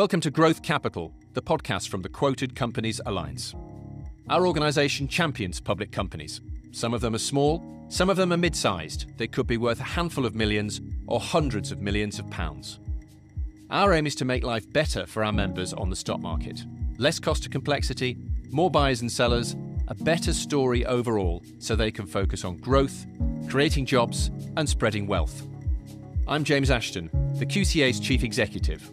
Welcome to Growth Capital, the podcast from the Quoted Companies Alliance. Our organisation champions public companies. Some of them are small, some of them are mid sized. They could be worth a handful of millions or hundreds of millions of pounds. Our aim is to make life better for our members on the stock market. Less cost to complexity, more buyers and sellers, a better story overall so they can focus on growth, creating jobs, and spreading wealth. I'm James Ashton, the QCA's Chief Executive.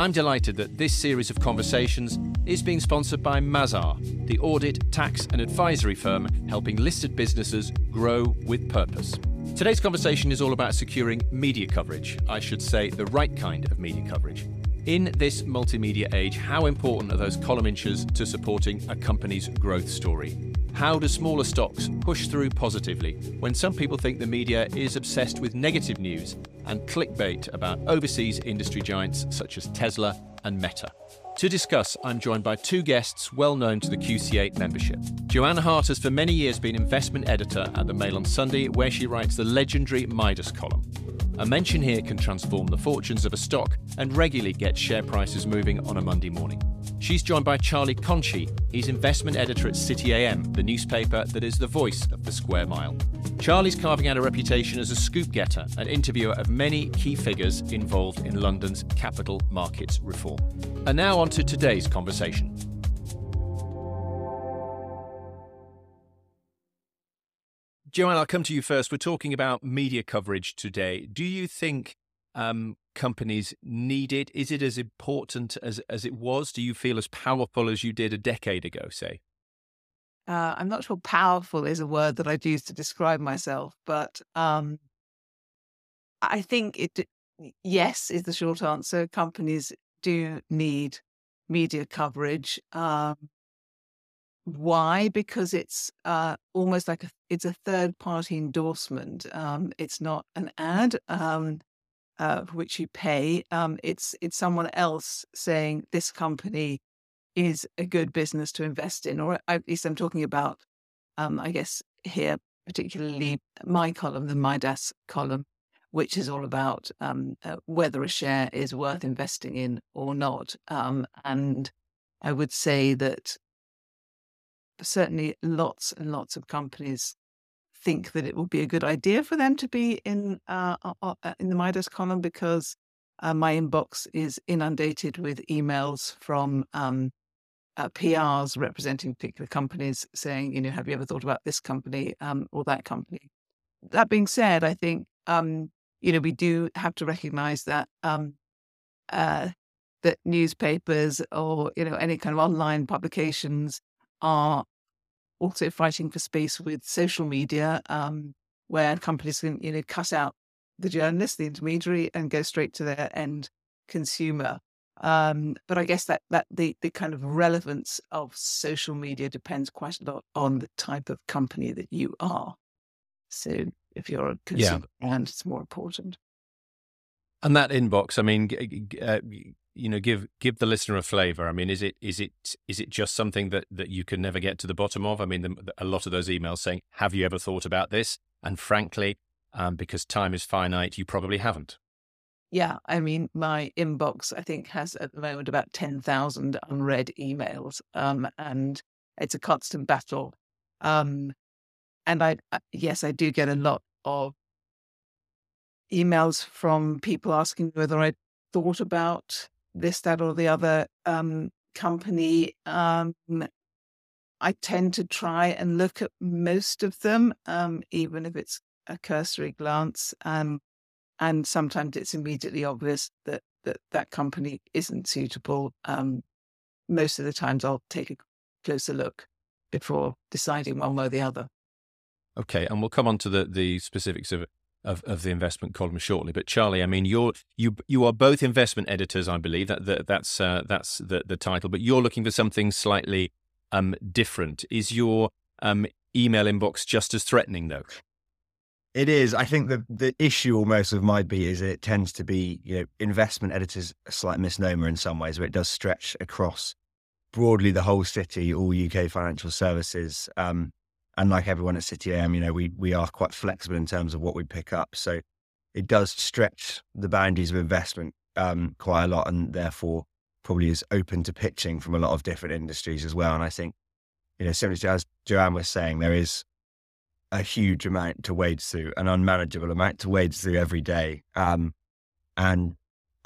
I'm delighted that this series of conversations is being sponsored by Mazars, the audit, tax, and advisory firm helping listed businesses grow with purpose. Today's conversation is all about securing media coverage, I should say the right kind of media coverage. In this multimedia age, how important are those column inches to supporting a company's growth story? How do smaller stocks push through positively when some people think the media is obsessed with negative news and clickbait about overseas industry giants such as Tesla and Meta? To discuss, I'm joined by two guests well known to the QCA membership. Joanne Hart has for many years been investment editor at the Mail on Sunday, where she writes the legendary Midas column. A mention here can transform the fortunes of a stock and regularly get share prices moving on a Monday morning. She's joined by Charlie Conchie. He's investment editor at City AM, the newspaper that is the voice of the square mile. Charlie's carving out a reputation as a scoop getter and interviewer of many key figures involved in London's capital markets reform. And now on to today's conversation. Joanne, I'll come to you first. We're talking about media coverage today. Do you think um, companies need it? Is it as important as, as it was? Do you feel as powerful as you did a decade ago, say? Uh, I'm not sure powerful is a word that I'd use to describe myself, but um, I think it, yes, is the short answer. Companies do need media coverage. Um, why? Because it's uh, almost like a, it's a third party endorsement. Um, it's not an ad. Um, uh, for which you pay. Um, it's it's someone else saying this company is a good business to invest in, or at least I'm talking about. Um, I guess here particularly my column, the Midas column, which is all about um, uh, whether a share is worth investing in or not. Um, and I would say that certainly lots and lots of companies think that it would be a good idea for them to be in uh, uh, in the Midas column because uh, my inbox is inundated with emails from um, uh, PRs representing particular companies saying, you know, have you ever thought about this company um, or that company? That being said, I think um, you know we do have to recognise that um, uh, that newspapers or you know any kind of online publications are also fighting for space with social media, um, where companies can you know cut out the journalist, the intermediary, and go straight to their end consumer. Um, but I guess that that the the kind of relevance of social media depends quite a lot on the type of company that you are. So if you're a consumer yeah. brand, it's more important. And that inbox, I mean, uh, you know give give the listener a flavor. I mean is it is it is it just something that that you can never get to the bottom of? I mean the, a lot of those emails saying have you ever thought about this? And frankly um, because time is finite you probably haven't. Yeah i mean my inbox i think has at the moment about 10,000 unread emails um, and it's a constant battle. Um, and I, I yes i do get a lot of emails from people asking whether I thought about this, that, or the other um, company, um, I tend to try and look at most of them, um, even if it's a cursory glance. Um, and sometimes it's immediately obvious that that, that company isn't suitable. Um, most of the times, I'll take a closer look before deciding one way or the other. Okay, and we'll come on to the, the specifics of of, of the investment column shortly. But Charlie, I mean, you're you you are both investment editors, I believe that, that that's uh, that's the the title. But you're looking for something slightly um, different. Is your um, email inbox just as threatening, though? It is. I think the the issue almost with my beat is it tends to be you know investment editors a slight misnomer in some ways, where it does stretch across broadly the whole city, all UK financial services. Um, and like everyone at City AM, you know, we we are quite flexible in terms of what we pick up. So it does stretch the boundaries of investment um, quite a lot, and therefore probably is open to pitching from a lot of different industries as well. And I think, you know, similar to as Joanne was saying, there is a huge amount to wade through, an unmanageable amount to wade through every day. Um, and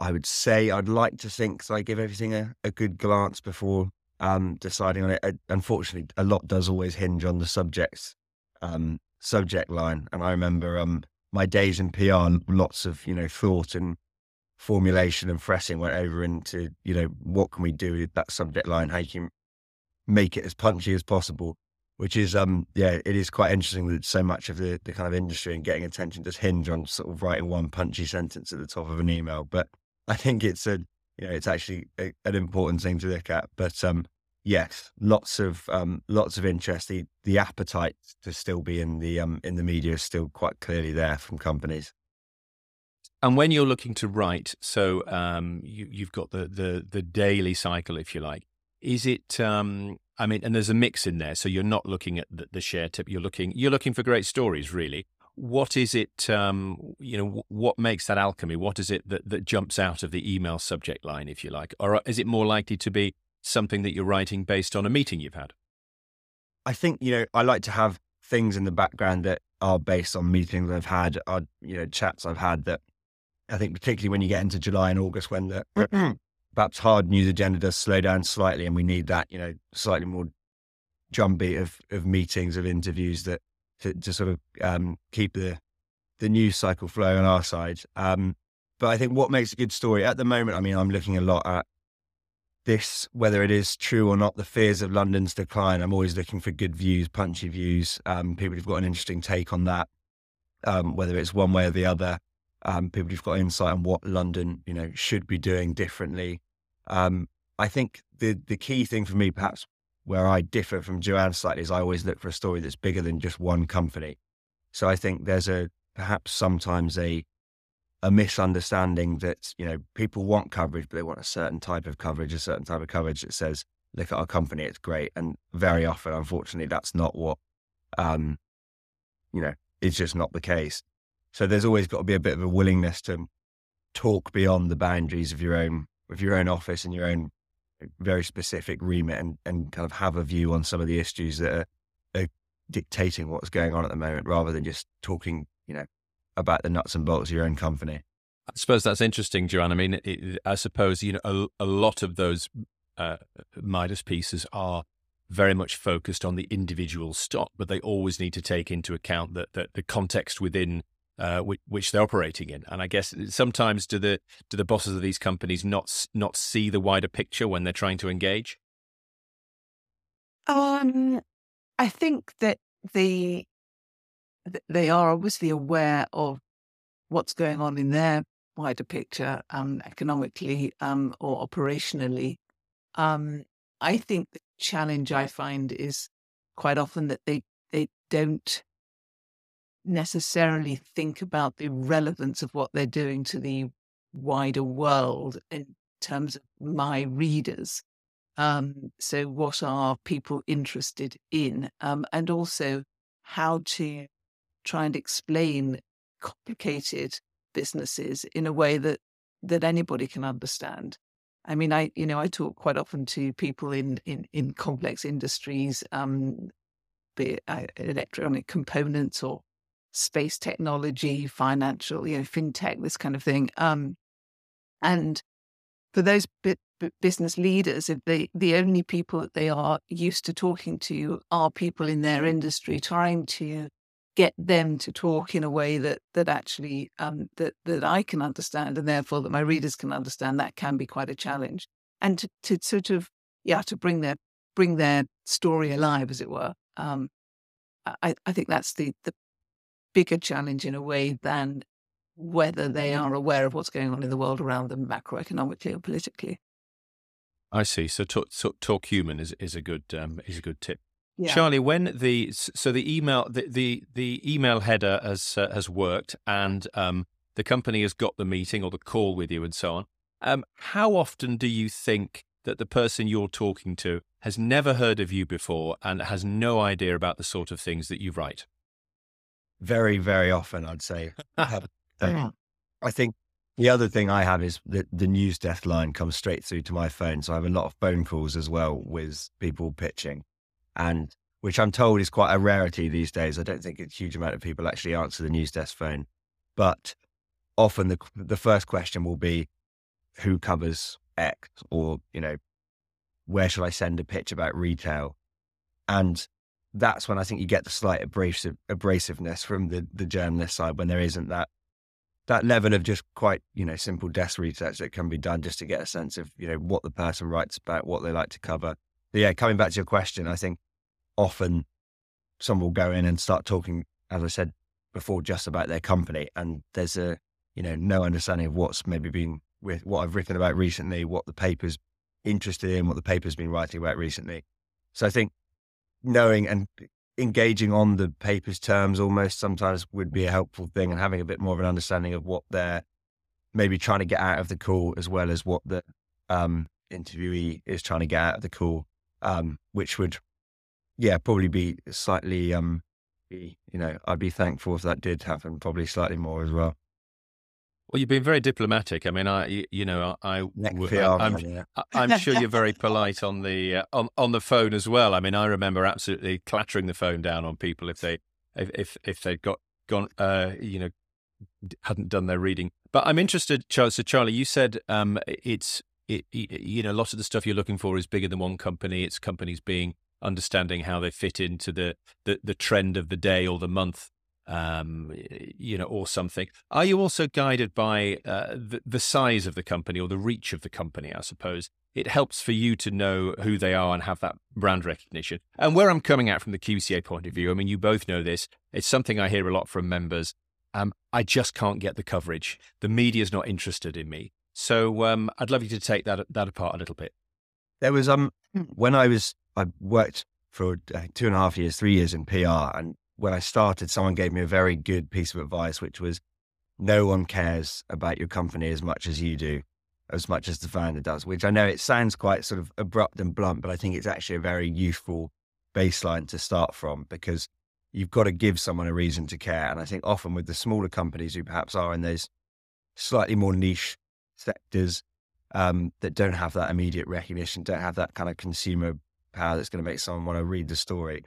I would say I'd like to think that I give everything a, a good glance before um, deciding on it. Uh, unfortunately, a lot does always hinge on the subject um, subject line. And I remember um, my days in PR, lots of you know thought and formulation and fretting went over into you know what can we do with that subject line? How can make it as punchy as possible. Which is um yeah, it is quite interesting that so much of the, the kind of industry and getting attention does hinge on sort of writing one punchy sentence at the top of an email. But I think it's a you know it's actually a, an important thing to look at. But um, yes, lots of um, lots of interest. The the appetite to still be in the um, in the media is still quite clearly there from companies. And when you're looking to write, so um, you, you've got the, the the daily cycle, if you like. Is it? Um, I mean, and there's a mix in there. So you're not looking at the, the share tip. You're looking you're looking for great stories, really what is it um, you know what makes that alchemy? What is it that, that jumps out of the email subject line if you like? Or is it more likely to be something that you're writing based on a meeting you've had? I think you know i like to have things in the background that are based on meetings i've had or you know chats i've had that i think particularly when you get into july and august when the perhaps hard news agenda does slow down slightly and we need that you know slightly more drumbeat of, of meetings of interviews that to, to sort of um, keep the the news cycle flow on our side. Um, but I think what makes a good story at the moment, I mean, I'm looking a lot at this, whether it is true or not, the fears of London's decline. I'm always looking for good views, punchy views, um, people who've got an interesting take on that, um, whether it's one way or the other. Um, people who've got insight on what London, you know, should be doing differently. Um, I think the the key thing for me, perhaps where I differ from Joanne slightly is I always look for a story that's bigger than just one company. So I think there's a perhaps sometimes a a misunderstanding that you know people want coverage, but they want a certain type of coverage, a certain type of coverage that says, "Look at our company, it's great." And very often, unfortunately, that's not what um, you know. It's just not the case. So there's always got to be a bit of a willingness to talk beyond the boundaries of your own of your own office and your own very specific remit and, and kind of have a view on some of the issues that are, are dictating what's going on at the moment rather than just talking, you know, about the nuts and bolts of your own company. I suppose that's interesting, Joanne. I mean, it, I suppose, you know, a, a lot of those uh, Midas pieces are very much focused on the individual stock, but they always need to take into account that, that the context within uh, which, which, they're operating in. And I guess sometimes do the do the bosses of these companies not not see the wider picture when they're trying to engage? Um, I think that the they are obviously aware of what's going on in their wider picture, um, economically um, or operationally. Um, I think the challenge I find is quite often that they they don't necessarily think about the relevance of what they're doing to the wider world in terms of my readers. Um, so, what are people interested in? Um, and also how to try and explain complicated businesses in a way that that anybody can understand. I mean, I you know I talk quite often to people in in, in complex industries, um, be it uh, electronic components or space technology, financial, you know, fintech, this kind of thing. Um, and for those b- b- business leaders, if they the only people that they are used to talking to are people in their industry, trying to get them to talk in a way that that actually um, that that I can understand, and therefore that my readers can understand, that can be quite a challenge. And to, to sort of yeah, to bring their bring their story alive, as it were. Um, I, I think that's the, the bigger challenge in a way than whether they are aware of what's going on in the world around them macroeconomically or politically. I see. So talk, talk human is, is a good um, is a good tip. Yeah. Charlie, when the so the email the the, the email header has uh, has worked and um, the company has got the meeting or the call with you and so on. Um, how often do you think that the person you're talking to has never heard of you before and has no idea about the sort of things that you write? Very, very often, I'd say. uh, I think The other thing I have is that the news desk line comes straight through to my phone. So I have a lot of phone calls as well with people pitching, and which I'm told is quite a rarity these days. I don't think a huge amount of people actually answer the news desk phone, but often the the first question will be, "Who covers X?" or you know, "Where should I send a pitch about retail?" And that's when I think you get the slight abrasive, abrasiveness from the the journalist side when there isn't that that level of just quite you know simple desk research that can be done just to get a sense of you know what the person writes about, what they like to cover. But yeah, coming back to your question, I think often someone will go in and start talking, as I said before, just about their company, and there's a you know no understanding of what's maybe been with what I've written about recently, what the paper's interested in, what the paper's been writing about recently. So I think knowing and engaging on the paper's terms almost sometimes would be a helpful thing and having a bit more of an understanding of what they're maybe trying to get out of the call as well as what the um, interviewee is trying to get out of the call, um, which would, yeah, probably be slightly, um, be, you know, I'd be thankful if that did happen, probably slightly more as well. Well, you've been very diplomatic. I mean, I, you know, I, I am sure you're very polite on the uh, on on the phone as well. I mean, I remember absolutely clattering the phone down on people if they if if, if they'd got gone, uh, you know, hadn't done their reading. But I'm interested, Charlie. So, Charlie, you said um, it's it, you know, a lot of the stuff you're looking for is bigger than one company. It's companies being understanding how they fit into the the, the trend of the day or the month um, you know, or something. Are you also guided by uh, the, the size of the company or the reach of the company? I suppose it helps for you to know who they are and have that brand recognition. And where I'm coming at from the QCA point of view, I mean, you both know this. It's something I hear a lot from members. Um, I just can't get the coverage. The media's not interested in me. So um, I'd love you to take that that apart a little bit. There was um when I was I worked for uh, two and a half years, three years in PR, and when I started, someone gave me a very good piece of advice, which was no one cares about your company as much as you do, as much as the founder does, which I know it sounds quite sort of abrupt and blunt, but I think it's actually a very useful baseline to start from because you've got to give someone a reason to care. And I think often with the smaller companies who perhaps are in those slightly more niche sectors um, that don't have that immediate recognition, don't have that kind of consumer power that's going to make someone want to read the story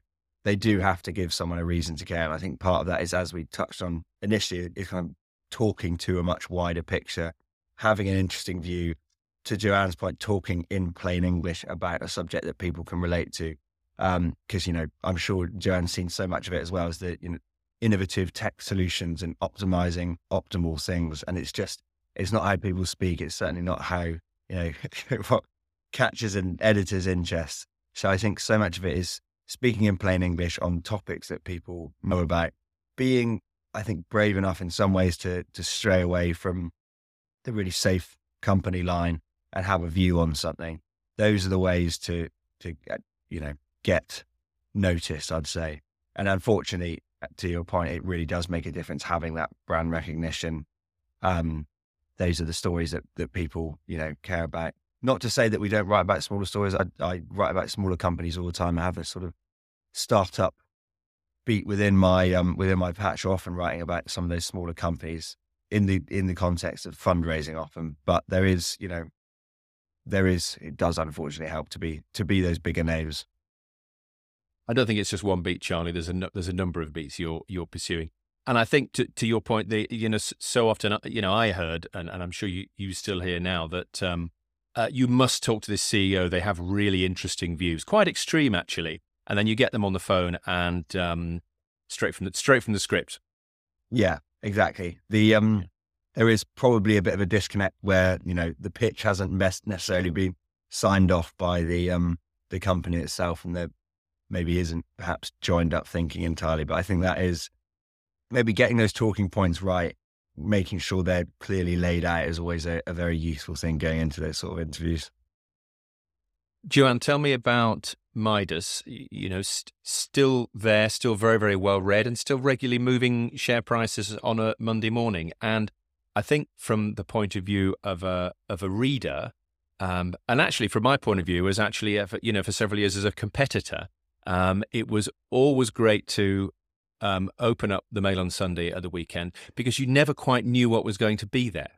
they do have to give someone a reason to care. And I think part of that is, as we touched on initially, is kind of talking to a much wider picture, having an interesting view. To Joanne's point, talking in plain English about a subject that people can relate to. Because, um, you know, I'm sure Joanne's seen so much of it as well as the you know, innovative tech solutions and optimizing optimal things. And it's just, it's not how people speak. It's certainly not how, you know, what catches an editor's interest. So I think so much of it is speaking in plain English on topics that people know about, being, I think, brave enough in some ways to to stray away from the really safe company line and have a view on something. Those are the ways to to get, you know get noticed. I'd say, and unfortunately, to your point, it really does make a difference having that brand recognition. Um, those are the stories that that people you know care about not to say that we don't write about smaller stories. I, I write about smaller companies all the time. I have a sort of startup beat within my um, within my patch. Often writing about some of those smaller companies in the in the context of fundraising often. But there is, you know, there is. It does unfortunately help to be to be those bigger names. I don't think it's just one beat, Charlie. There's a there's a number of beats you're you're pursuing. And I think to, to your point, the you know so often uh, you know I heard, and, and I'm sure you you still hear now that um, uh, you must talk to this CEO. They have really interesting views, quite extreme actually. And then you get them on the phone and um, straight from the straight from the script. Yeah, exactly. The um, there is probably a bit of a disconnect where you know the pitch hasn't necessarily been signed off by the um the company itself, and there maybe isn't perhaps joined up thinking entirely. But I think that is maybe getting those talking points right making sure they're clearly laid out is always a, a very useful thing going into those sort of interviews. Joanne, tell me about Midas. You know, st- still there, still very, very well read, and still regularly moving share prices on a Monday morning. And I think from the point of view of a of a reader, um, and actually from my point of view, as actually you know for several years as a competitor, um, it was always great to um, open up the mail on Sunday at the weekend because you never quite knew what was going to be there.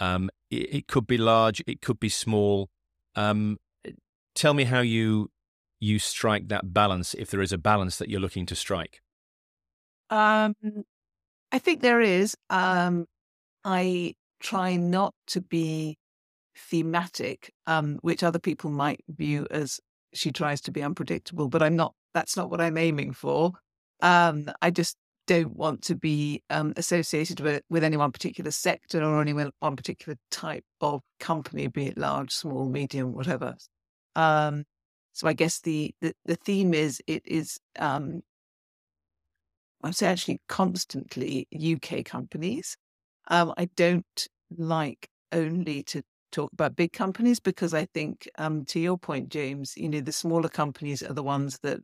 Um, it, it, could be large, it could be small. Um, tell me how you you strike that balance, if there is a balance that you're looking to strike. Um, I think there is. Um, I try not to be thematic, um, which other people might view as she tries to be unpredictable, but I'm not. That's not what I'm aiming for. Um, I just don't want to be um, associated with, with any one particular sector or any one particular type of company, be it large, small, medium, whatever. Um, so I guess the, the, the theme is it is um, I would say actually constantly UK companies. Um, I don't like only to talk about big companies because I think, um, to your point, James, you know, the smaller companies are the ones that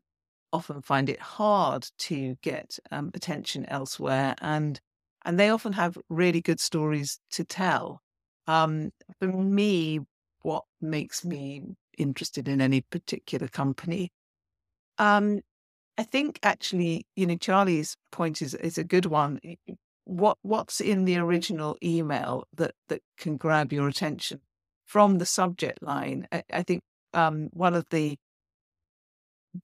often find it hard to get um, attention elsewhere, and and they often have really good stories to tell. Um, for me, what makes me interested in any particular company, um, I think actually, you know, Charlie's point is is a good one. What what's in the original email that that can grab your attention from the subject line? I, I think um, one of the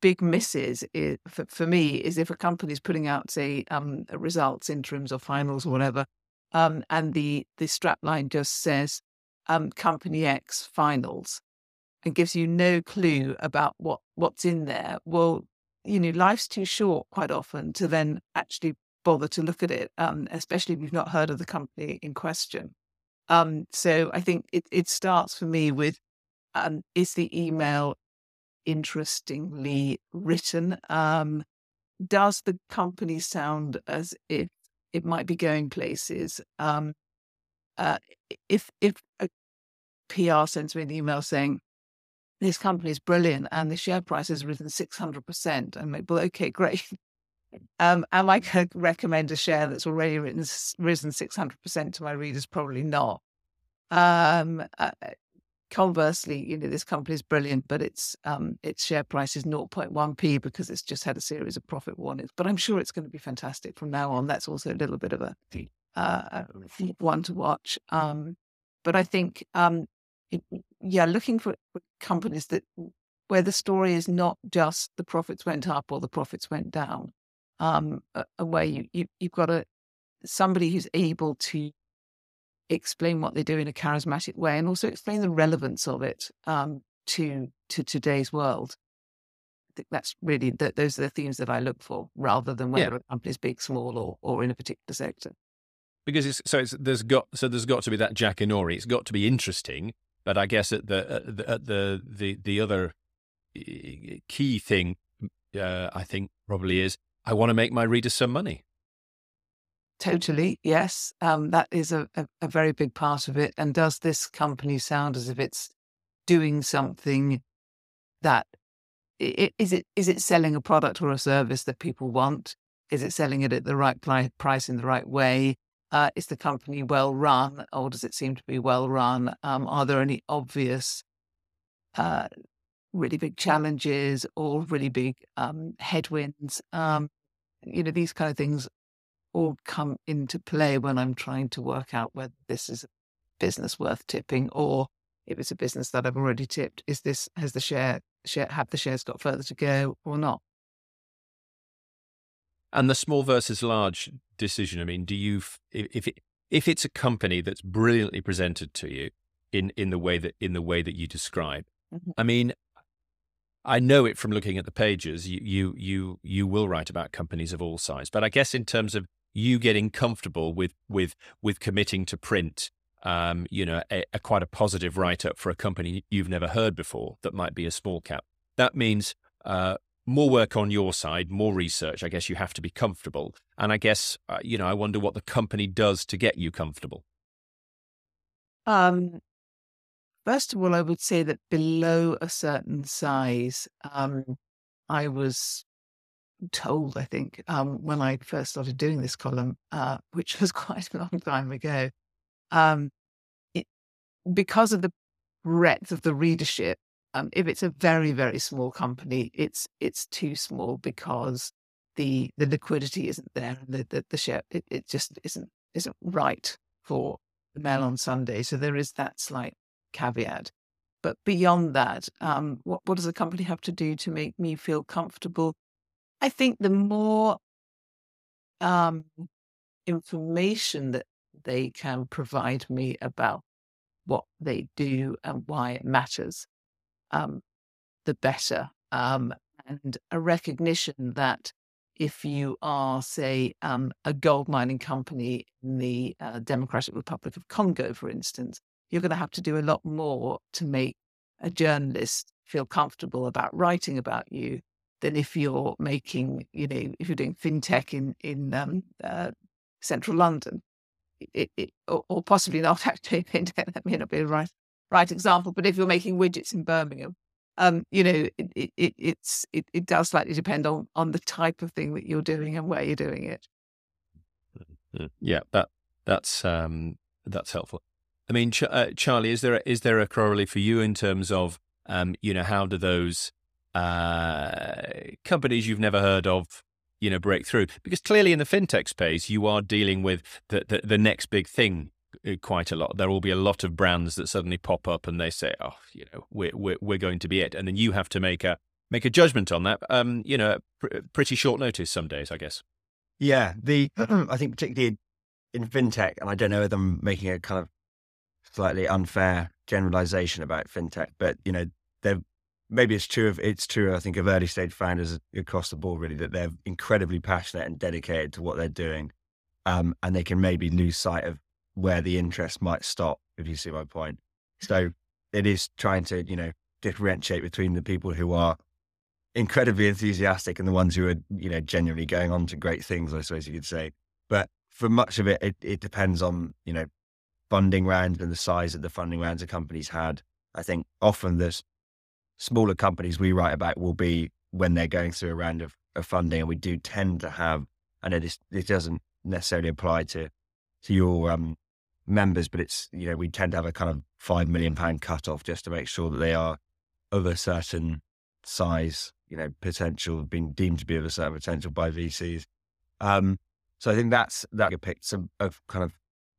big misses is, for, for me is if a company is putting out, say, um, results, interims or finals or whatever, um, and the the strap line just says um, company X finals and gives you no clue about what what's in there. Well, you know, life's too short quite often to then actually bother to look at it, um, especially if you've not heard of the company in question. Um, so I think it, it starts for me with um, is the email interestingly written. Um, does the company sound as if it might be going places? Um, uh, if if a PR sends me an email saying this company is brilliant and the share price has risen six hundred percent, I'm like, well, okay, great. Um, am I going to recommend a share that's already written, risen 600% to my readers? Probably not. Um, uh, conversely, you know, this company is brilliant, but its um, its share price is 0.1p because it's just had a series of profit warnings. But I'm sure it's going to be fantastic from now on. That's also a little bit of a uh, one to watch. Um, but I think, um, it, yeah, looking for companies that where the story is not just the profits went up or the profits went down, um, way you, you you've got a somebody who's able to explain what they do in a charismatic way and also explain the relevance of it um, to to today's world. I think that's really the, those are the themes that I look for, rather than whether yeah. a company is big, small, or or in a particular sector. Because it's, so it's, there's got so there's got to be that Jackanory. It's got to be interesting, but I guess at the at the at the, the the other key thing, uh, I think probably is I want to make my readers some money. Totally, yes. Um, that is a, a, a, very big part of it. And does this company sound as if it's doing something that is it is it selling a product or a service that people want? Is it selling it at the right price in the right way? Uh, is the company well run, or does it seem to be well run? Um, are there any obvious, uh, really big challenges or really big um, headwinds? Um, you know, these kind of things all come into play when I'm trying to work out whether this is a business worth tipping or if it's a business that I've already tipped, is this has the share share have the shares got further to go or not? And the small versus large decision. I mean, do you if it, if it's a company that's brilliantly presented to you in in the way that in the way that you describe, mm-hmm. I mean, I know it from looking at the pages. You you you you will write about companies of all size, but I guess in terms of you getting comfortable with with with committing to print um, you know, a, a, quite a positive write up for a company you've never heard before that might be a small cap. That means uh, more work on your side, more research. I guess you have to be comfortable. And I guess, uh, you know, I wonder what the company does to get you comfortable. Um, first of all, I would say that below a certain size, um, I was told, I think, um, when I first started doing this column, uh, which was quite a long time ago, um, it, because of the breadth of the readership, um, if it's a very very small company, it's it's too small because the the liquidity isn't there and the the, the share it, it just isn't isn't right for the Mail on Sunday. So there is that slight caveat. But beyond that, um, what, what does a company have to do to make me feel comfortable? I think the more um, information that they can provide me about what they do and why it matters, um, the better. Um, and a recognition that if you are, say, um, a gold mining company in the uh, Democratic Republic of Congo, for instance, you're going to have to do a lot more to make a journalist feel comfortable about writing about you than if you're making, you know, if you're doing fintech in in um, uh, central London, it, it, or, or, possibly not actually fintech. That may not be the right right example, but if you're making widgets in Birmingham, um, you know, it, it, it it's it, it does slightly depend on on the type of thing that you're doing and where you're doing it. Mm-hmm. Yeah, that that's um, that's helpful. I mean, Ch- uh, Charlie, is there a, is there a corollary for you in terms of um, you know how do those uh, companies you've never heard of you know break through? Because clearly in the fintech space, you are dealing with the, the, the next big thing uh, quite a lot. There will be a lot of brands that suddenly pop up and they say, "Oh, you know, we're we're, we're going to be it," and then you have to make a make a judgment on that. Um, you know, pr- pretty short notice some days, I guess. Yeah, the I think particularly in fintech, and I don't know if I'm making a kind of slightly unfair generalization about fintech, but you know, they're maybe it's true of it's true. I think of early stage founders across the board, really, that they're incredibly passionate and dedicated to what they're doing, um, and they can maybe lose sight of where the interest might stop. If you see my point, so it is trying to you know differentiate between the people who are incredibly enthusiastic and the ones who are you know genuinely going on to great things. I suppose you could say, but for much of it, it, it depends on you know funding rounds and the size of the funding rounds the companies had. I think often the smaller companies we write about will be when they're going through a round of, of funding, and we do tend to have, and it, is, this doesn't necessarily apply to to your um, members, but it's you know we tend to have a kind of five million pound cutoff just to make sure that they are of a certain size, you know, potential, being deemed to be of a certain potential by VCs. Um, so I think that's that picked some of kind of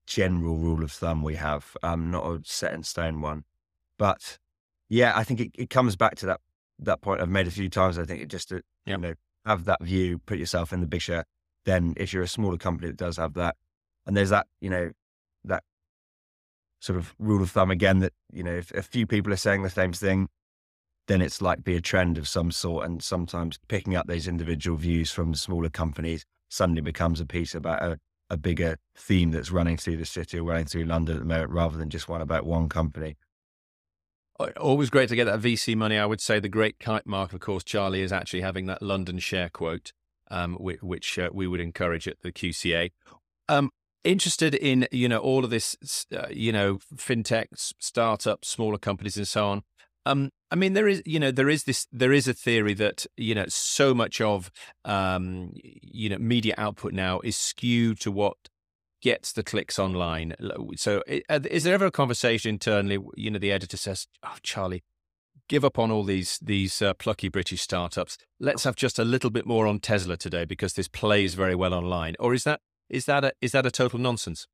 general rule of thumb we have, um, not a set in stone one. But yeah, I think it, it comes back to that that point I've made a few times. I think it just to yep. you know have that view, put yourself in the big picture. Then if you're a smaller company that does have that, and there's that you know that sort of rule of thumb again that you know if a few people are saying the same thing, then it's like be a trend of some sort. And sometimes picking up those individual views from smaller companies suddenly becomes a piece about a a bigger theme that's running through the city or running through London at the moment, rather than just one about one company. Always great to get that VC money. I would say the great kite mark, of course, Charlie, is actually having that London share quote, um, which, which uh, we would encourage at the QCA. Um, interested in you know all of this, uh, you know, fintech startups, smaller companies, and so on. Um, I mean, there is, you know, there is this, there is a theory that, you know, so much of, um, you know, media output now is skewed to what gets the clicks online. So, is there ever a conversation internally? You know, the editor says, "Oh, Charlie, give up on all these these uh, plucky British startups. Let's have just a little bit more on Tesla today because this plays very well online." Or is that is that a is that a total nonsense?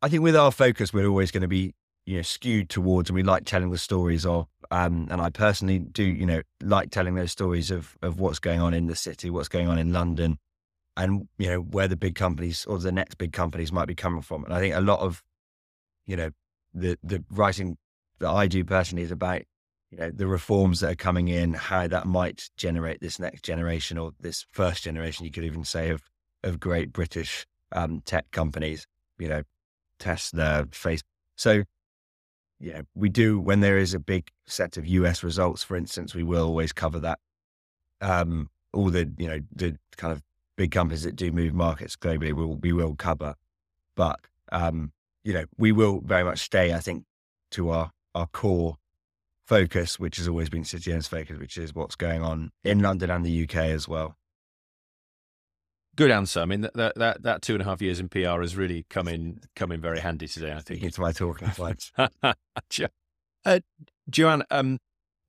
I think with our focus, we're always going to be you know skewed towards and we like telling the stories of um, and I personally do you know like telling those stories of of what's going on in the city what's going on in London and you know where the big companies or the next big companies might be coming from and I think a lot of you know the the writing that I do personally is about you know the reforms that are coming in how that might generate this next generation or this first generation you could even say of of great British um, tech companies you know Tesla Facebook so yeah, we do when there is a big set of US results, for instance, we will always cover that. Um, all the you know the kind of big companies that do move markets globally, will we will cover, but um, you know we will very much stay, I think, to our our core focus, which has always been City AM's focus, which is what's going on in London and the UK as well. Good answer. I mean, that, that that two and a half years in PR has really come in come in very handy today. I think it's my talking points. uh, Joanne, um,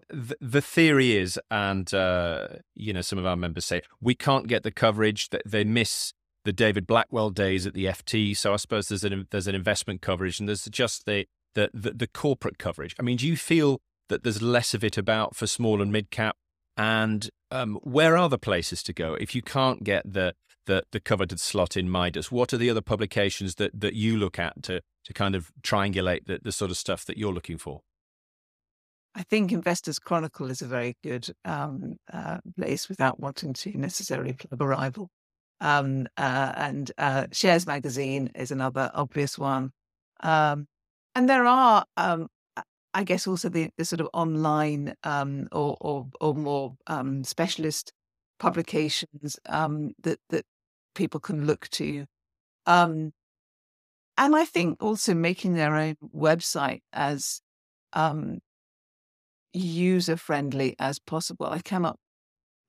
the, the, theory is, and uh, you know, some of our members say we can't get the coverage that they miss the the David Blackwell days at the FT. So I suppose there's an there's an investment coverage, and there's just the the the, the corporate coverage. I mean, do you feel that there's less of it about for small and mid cap? And um, where are the places to go if you can't get the the, the coveted slot in Midas? What are the other publications that that you look at to to kind of triangulate the, the sort of stuff that you're looking for? I think Investors Chronicle is a very good um, uh, place without wanting to necessarily plug a rival. Um, uh, and uh, Shares Magazine is another obvious one. Um, and there are, um, I guess, also the, the sort of online um, or, or, or more um, specialist publications that that people can look to. and I think also making their own website as user friendly as possible. I cannot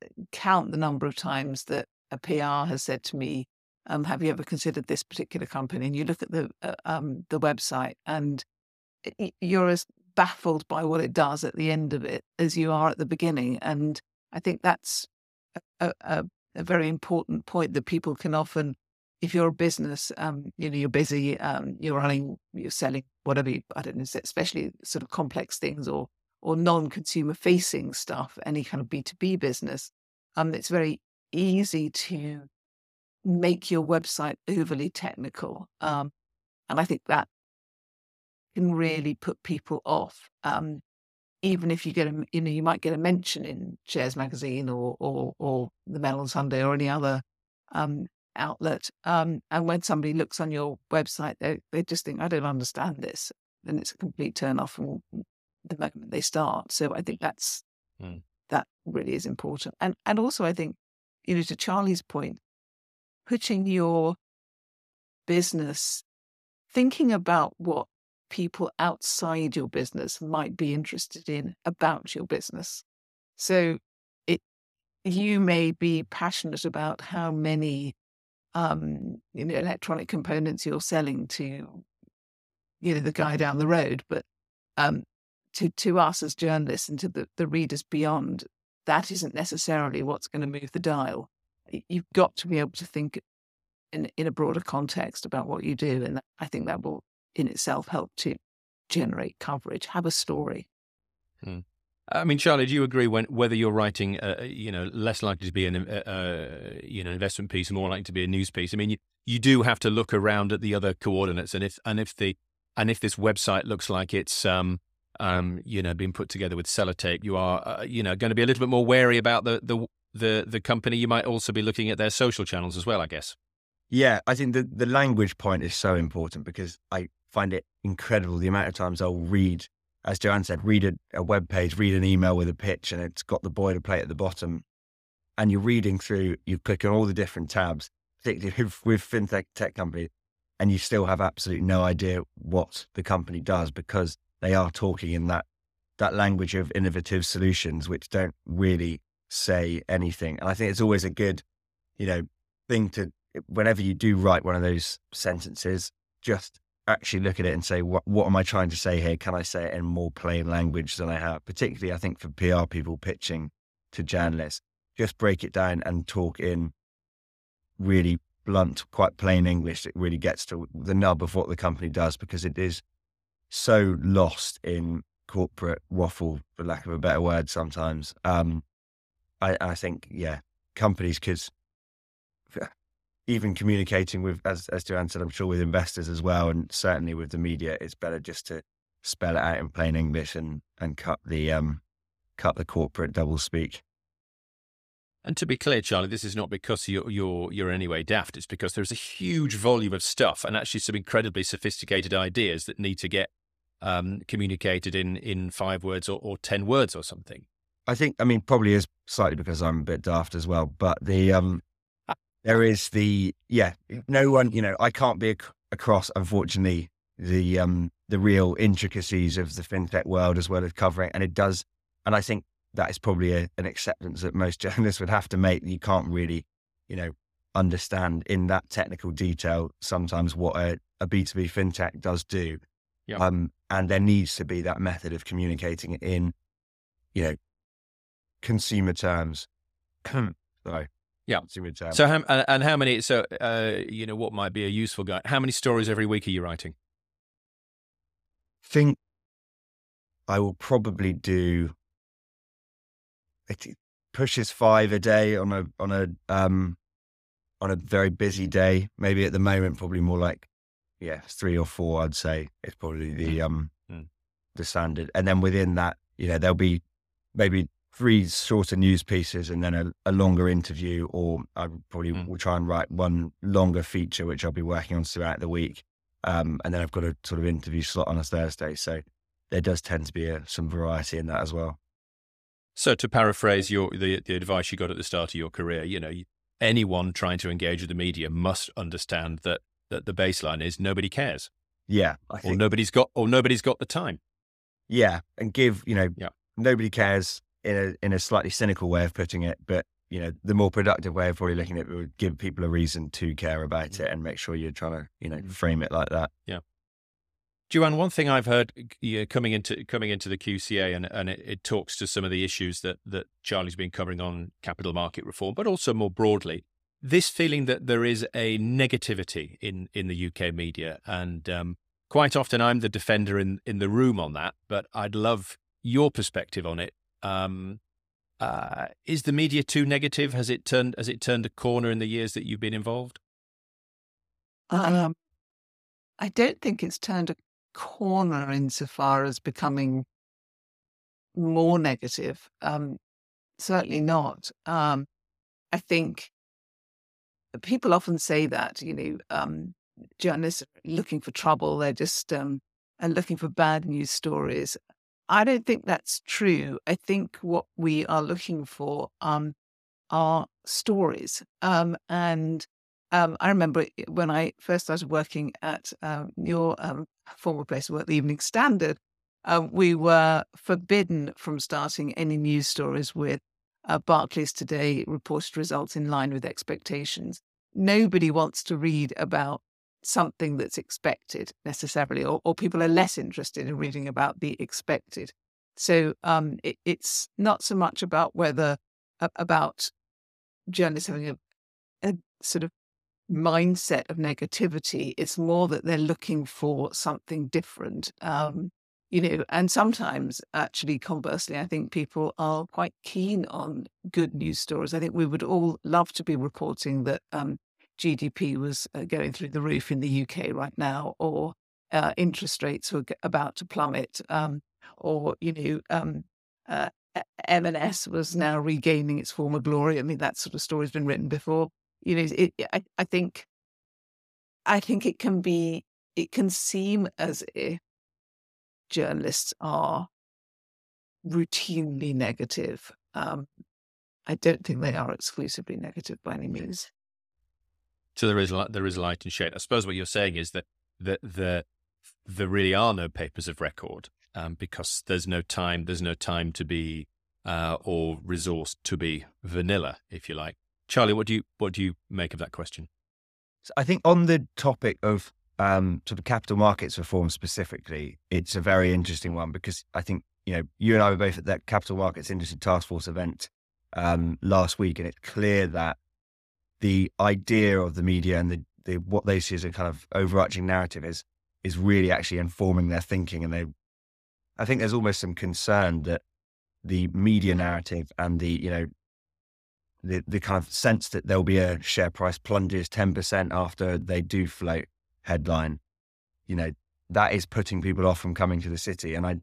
uh, count the number of times that a PR has said to me, um, "Have you ever considered this particular company?" And you look at the uh, um, the website, and you're as baffled by what it does at the end of it as you are at the beginning. And I think that's a, a, a very important point that people can often, if you're a business, um, you know, you're busy, um, you're running, you're selling whatever, you, I don't know, especially sort of complex things or or non-consumer facing stuff, any kind of B2B business, um, it's very easy to make your website overly technical. Um, and I think that can really put people off. Um, even if you get a, you know, you might get a mention in Shares Magazine or or, or the Mail on Sunday or any other um, outlet. Um, and when somebody looks on your website, they they just think, I don't understand this. Then it's a complete turn off and the moment they start. So I think that's mm. that really is important. And and also I think, you know, to Charlie's point, putting your business, thinking about what people outside your business might be interested in about your business. So it you may be passionate about how many um, you know, electronic components you're selling to, you know, the guy down the road, but um, to, to us as journalists and to the, the readers beyond, that isn't necessarily what's going to move the dial. You've got to be able to think in, in a broader context about what you do. And I think that will in itself help to generate coverage, have a story. Hmm. I mean, Charlie, do you agree when whether you're writing, uh, you know, less likely to be an, uh, uh, you know, investment piece, more likely to be a news piece? I mean, you, you do have to look around at the other coordinates, and if and if the and if this website looks like it's um, um, you know, being put together with sellotape, you are, uh, you know, going to be a little bit more wary about the, the the the company. You might also be looking at their social channels as well, I guess. Yeah, I think the the language point is so important because I find it incredible the amount of times I'll read, as Joanne said, read a, a web page, read an email with a pitch, and it's got the boilerplate at the bottom, and you're reading through, you click on all the different tabs, particularly with, with fintech tech companies, and you still have absolutely no idea what the company does because they are talking in that that language of innovative solutions, which don't really say anything. And I think it's always a good, you know, thing to whenever you do write one of those sentences, just actually look at it and say, what what am I trying to say here? Can I say it in more plain language than I have? Particularly, I think for PR people pitching to journalists, just break it down and talk in really blunt, quite plain English. It really gets to the nub of what the company does because it is so lost in corporate waffle, for lack of a better word, sometimes. Um, I, I think, yeah, companies could even communicating with, as as Joanne said, I'm sure with investors as well, and certainly with the media, it's better just to spell it out in plain English and and cut the um cut the corporate double speak. And to be clear, Charlie, this is not because you're, you're, you're in any way daft. It's because there's a huge volume of stuff and actually some incredibly sophisticated ideas that need to get um, communicated in in five words or, or ten words or something. I think, I mean, probably is slightly because I'm a bit daft as well, but the um, there is the yeah, no one, you know, I can't be ac- across, unfortunately, the um the real intricacies of the fintech world as well as covering, and it does, and I think that is probably a, an acceptance that most journalists would have to make. You can't really, you know, understand in that technical detail sometimes what a a B2B fintech does do. Yeah. Um, and there needs to be that method of communicating it in, you know, consumer terms. Sorry. Yeah. consumer term. So, how, and and how many? So, uh, you know, what might be a useful guide? How many stories every week are you writing? think I will probably do it pushes five a day on a on a um on a very busy day. Maybe at the moment probably more like yeah, three or four I'd say it's probably the um Mm. the standard. And then within that, you know, there'll be maybe three shorter news pieces and then a, a longer interview or I probably Mm. will try and write one longer feature which I'll be working on throughout the week. Um, and then I've got a sort of interview slot on a Thursday. So there does tend to be a, some variety in that as well. So, to paraphrase your the, the advice you got at the start of your career, you know, anyone trying to engage with the media must understand that that the baseline is nobody cares, Yeah, I or nobody's got, or nobody's got the time. yeah, and give you know, Yeah. nobody cares in a in a slightly cynical way of putting it, but you know, the more productive way of probably looking at it would give people a reason to care about Mm. it and make sure you're trying to you know frame it like that. Yeah. Joanne, one thing I've heard yeah, coming into coming into the QCA, and, and it, it talks to some of the issues that that Charlie's been covering on capital market reform, but also more broadly, this feeling that there is a negativity in in the UK media, and um, quite often I'm the defender in in the room on that. But I'd love your perspective on it. Um, uh, is the media too negative? Has it turned has it turned a corner in the years that you've been involved? Um, I don't think it's turned a corner insofar as becoming more negative. Um, certainly not. Um, I think people often say that, you know, um, journalists are looking for trouble. They're just um, and looking for bad news stories. I don't think that's true. I think what we are looking for um, are stories. Um, and um, I remember when I first started working at um, your um, former place of work, the Evening Standard, uh, we were forbidden from starting any news stories with uh, Barclays Today reported results in line with expectations. Nobody wants to read about something that's expected necessarily, or, or people are less interested in reading about the expected. So um, it, it's not so much about whether about journalists having a, a sort of mindset of negativity. It's more that they're looking for something different. Um, you know, and sometimes actually conversely, I think people are quite keen on good news stories. I think we would all love to be reporting that um, GDP was uh, going through the roof in the UK right now, or uh, interest rates were about to plummet, um, or, you know, um, uh, M&S was now regaining its former glory. I mean, that sort of story's been written before. You know, it, I, I think, I think it can be, it can seem as if journalists are routinely negative. Um, I don't think they are exclusively negative by any means. So there is there is light and shade. I suppose what you're saying is that that the there really are no papers of record um, because there's no time there's no time to be uh, or resource to be vanilla, if you like. Charlie, what do you what do you make of that question? So I think on the topic of um, sort of capital markets reform specifically, it's a very interesting one because I think you know you and I were both at that capital markets industry task force event um, last week, and it's clear that the idea of the media and the, the what they see as a kind of overarching narrative is is really actually informing their thinking, and they, I think there's almost some concern that the media narrative and the you know the the kind of sense that there'll be a share price plunges ten percent after they do float headline, you know, that is putting people off from coming to the city. And I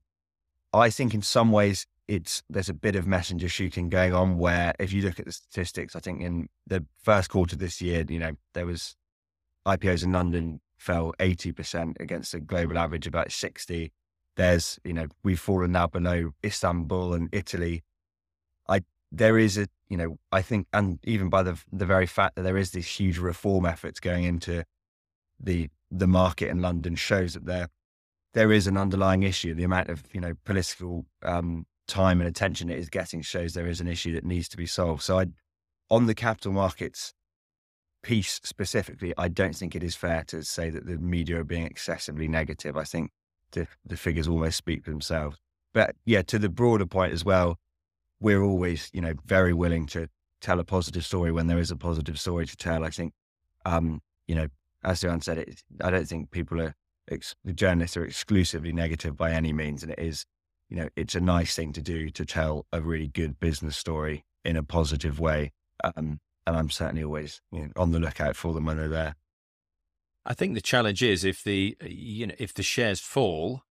I think in some ways it's there's a bit of messenger shooting going on where if you look at the statistics, I think in the first quarter this year, you know, there was IPOs in London fell 80% against a global average about 60. There's, you know, we've fallen now below Istanbul and Italy. I there is a, you know, I think, and even by the the very fact that there is this huge reform efforts going into the the market in London shows that there there is an underlying issue. The amount of you know political um, time and attention it is getting shows there is an issue that needs to be solved. So, I, on the capital markets piece specifically, I don't think it is fair to say that the media are being excessively negative. I think the the figures almost speak for themselves. But yeah, to the broader point as well, we're always you know very willing to tell a positive story when there is a positive story to tell. I think, um, you know, as Joanne said, it, I don't think people are, ex- the journalists are exclusively negative by any means. And it is, you know, it's a nice thing to do to tell a really good business story in a positive way. Um, and I'm certainly always you know, on the lookout for them when they're there. I think the challenge is if the you know if the shares fall,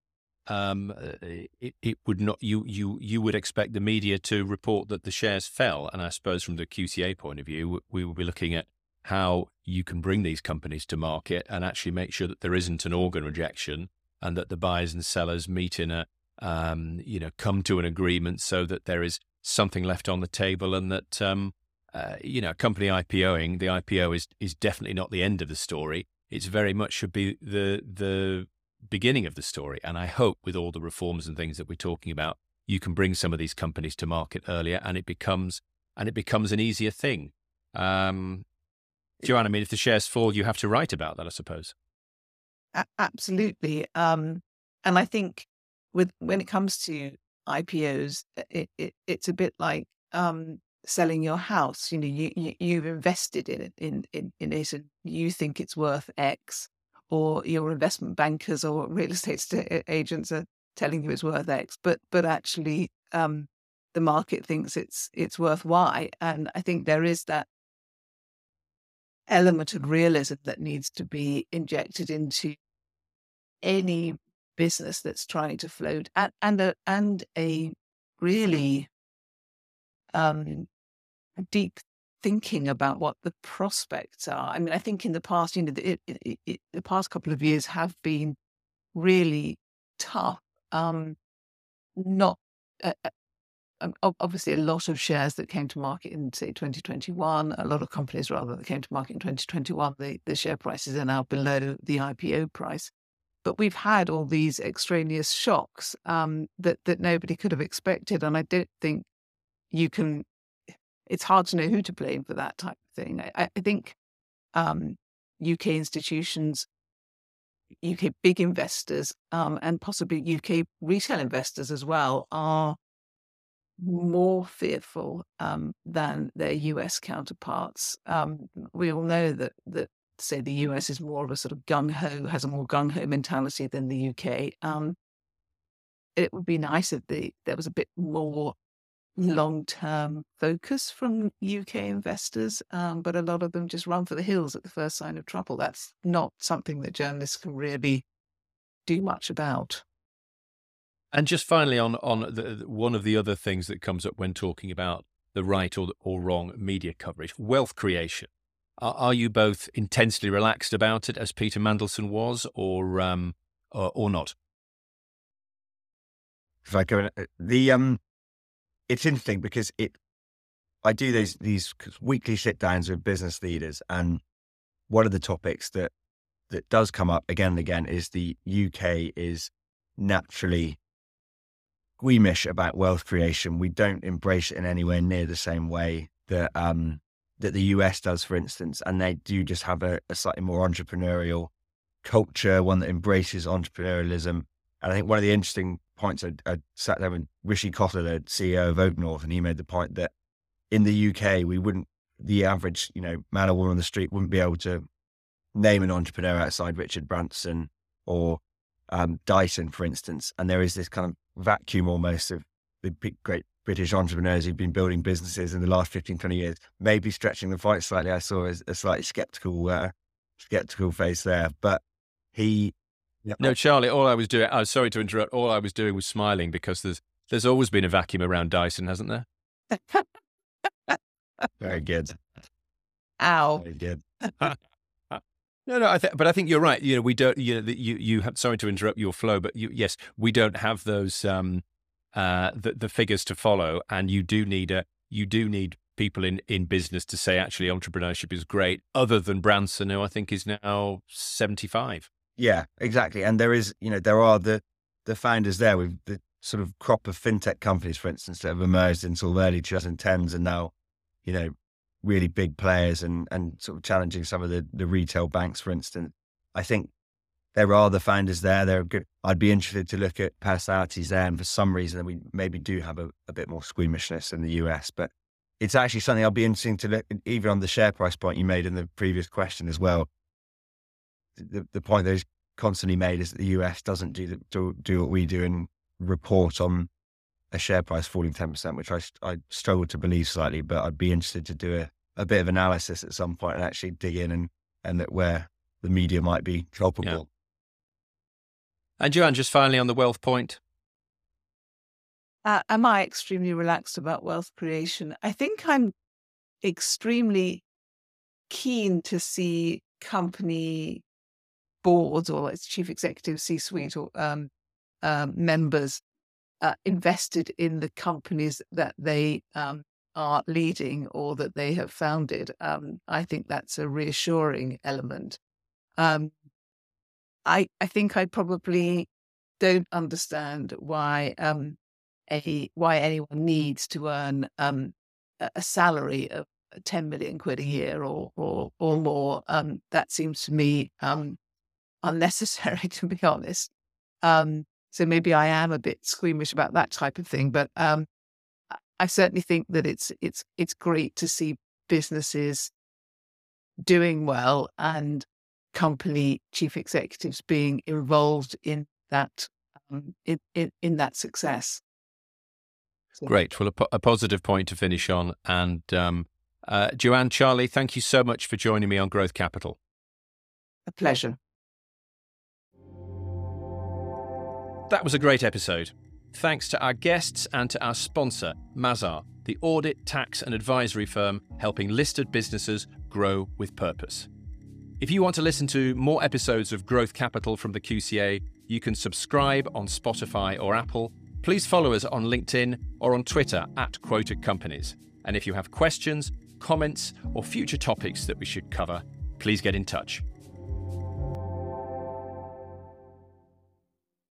um, it, it would not you you you would expect the media to report that the shares fell, and I suppose from the QCA point of view, we will be looking at how you can bring these companies to market and actually make sure that there isn't an organ rejection and that the buyers and sellers meet in a um, you know come to an agreement so that there is something left on the table and that um, uh, you know, company IPOing, the IPO is is definitely not the end of the story. It's very much should be the the beginning of the story. And I hope with all the reforms and things that we're talking about, you can bring some of these companies to market earlier, and it becomes and it becomes an easier thing. Um, Joanne, I mean, if the shares fall, you have to write about that, I suppose. A- absolutely, um, and I think with when it comes to IPOs, it, it, it's a bit like um, selling your house. You know, you, you you've invested in it in, in in it, and you think it's worth X, or your investment bankers or real estate agents are telling you it's worth X, but but actually, um, the market thinks it's it's worth Y, and I think there is that element of realism that needs to be injected into any business that's trying to float and and a, and a really um, deep thinking about what the prospects are. I mean, I think in the past, you know, the, it, it, the past couple of years have been really tough. Um, not uh, uh obviously a lot of shares that came to market in say 2021, a lot of companies rather that came to market in 2021, the, the share prices are now below the IPO price. But we've had all these extraneous shocks um, that that nobody could have expected, and I don't think you can it's hard to know who to blame for that type of thing. I, I think um, UK institutions, UK big investors, um, and possibly UK retail investors as well are more fearful um, than their US counterparts. Um, we all know that that say the US is more of a sort of gung ho, has a more gung ho mentality than the UK. Um, it would be nice if the, there was a bit more long term focus from UK investors, um, but a lot of them just run for the hills at the first sign of trouble. That's not something that journalists can really do much about. And just finally, on on the, one of the other things that comes up when talking about the right or or wrong media coverage, wealth creation. Are, are you both intensely relaxed about it, as Peter Mandelson was, or um, or, or not? If I go, uh, the um, it's interesting because it I do these these weekly sit downs with business leaders, and one of the topics that that does come up again and again is the UK is naturally squeamish about wealth creation. We don't embrace it in anywhere near the same way that um, that the US does, for instance, and they do just have a, a slightly more entrepreneurial culture, one that embraces entrepreneurialism. And I think one of the interesting points I, I sat there with Rishi Khosla, the CEO of OakNorth, and he made the point that in the UK, we wouldn't, the average, you know, man or woman on the street wouldn't be able to name an entrepreneur outside Richard Branson or um, Dyson, for instance. And there is this kind of vacuum almost of the big, great British entrepreneurs who've been building businesses in the last 15, 20 years, maybe stretching the fight slightly. I saw a, a slightly skeptical, uh, skeptical face there, but he no, Charlie, all I was doing, I was sorry to interrupt, all I was doing was smiling because there's there's always been a vacuum around Dyson, hasn't there? Very good. Ow. Very good. no, no, I think, but I think you're right. You know, we don't. You know, you you have. Sorry to interrupt your flow, but you, yes, we don't have those um, uh, the the figures to follow, and you do need a you do need people in in business to say actually entrepreneurship is great. Other than Branson, who I think is now seventy five. Yeah, exactly. And there is, you know, there are the the founders there with the sort of crop of fintech companies, for instance, that have emerged in sort of early 2010s and now, you know, really big players and and sort of challenging some of the the retail banks, for instance. I think there are the founders there. They're good. I'd be interested to look at personalities there, and for some reason, we maybe do have a, a bit more squeamishness in the US. But it's actually something I'll be interesting to look even on the share price point you made in the previous question as well. The, the point that is constantly made is that the US doesn't do, the, do, do what we do and report on a share price falling 10%, which I, I struggle to believe slightly, but I'd be interested to do a, a bit of analysis at some point and actually dig in and, and look where the media might be culpable. Yeah. And Joanne, just finally on the wealth point. Uh, am I extremely relaxed about wealth creation? I think I'm extremely keen to see company boards or its chief executive, C suite, or um, uh, members uh, invested in the companies that they um, are leading or that they have founded. Um, I think that's a reassuring element. Um, I I think I probably don't understand why um, a why anyone needs to earn um, a salary of ten million quid a year or or or more. Um, that seems to me um, unnecessary, to be honest. Um, so maybe I am a bit squeamish about that type of thing, but um, I certainly think that it's it's it's great to see businesses doing well and company chief executives being involved in that um, in, in, in that success. So. Great. Well, a, po- a, positive point to finish on. And um, uh, Joanne, Charlie, thank you so much for joining me on Growth Capital. A pleasure. That was a great episode. Thanks to our guests and to our sponsor, Mazars, the audit, tax, and advisory firm helping listed businesses grow with purpose. If you want to listen to more episodes of Growth Capital from the QCA, you can subscribe on Spotify or Apple. Please follow us on LinkedIn or on Twitter at Quoted Companies. And if you have questions, comments, or future topics that we should cover, please get in touch.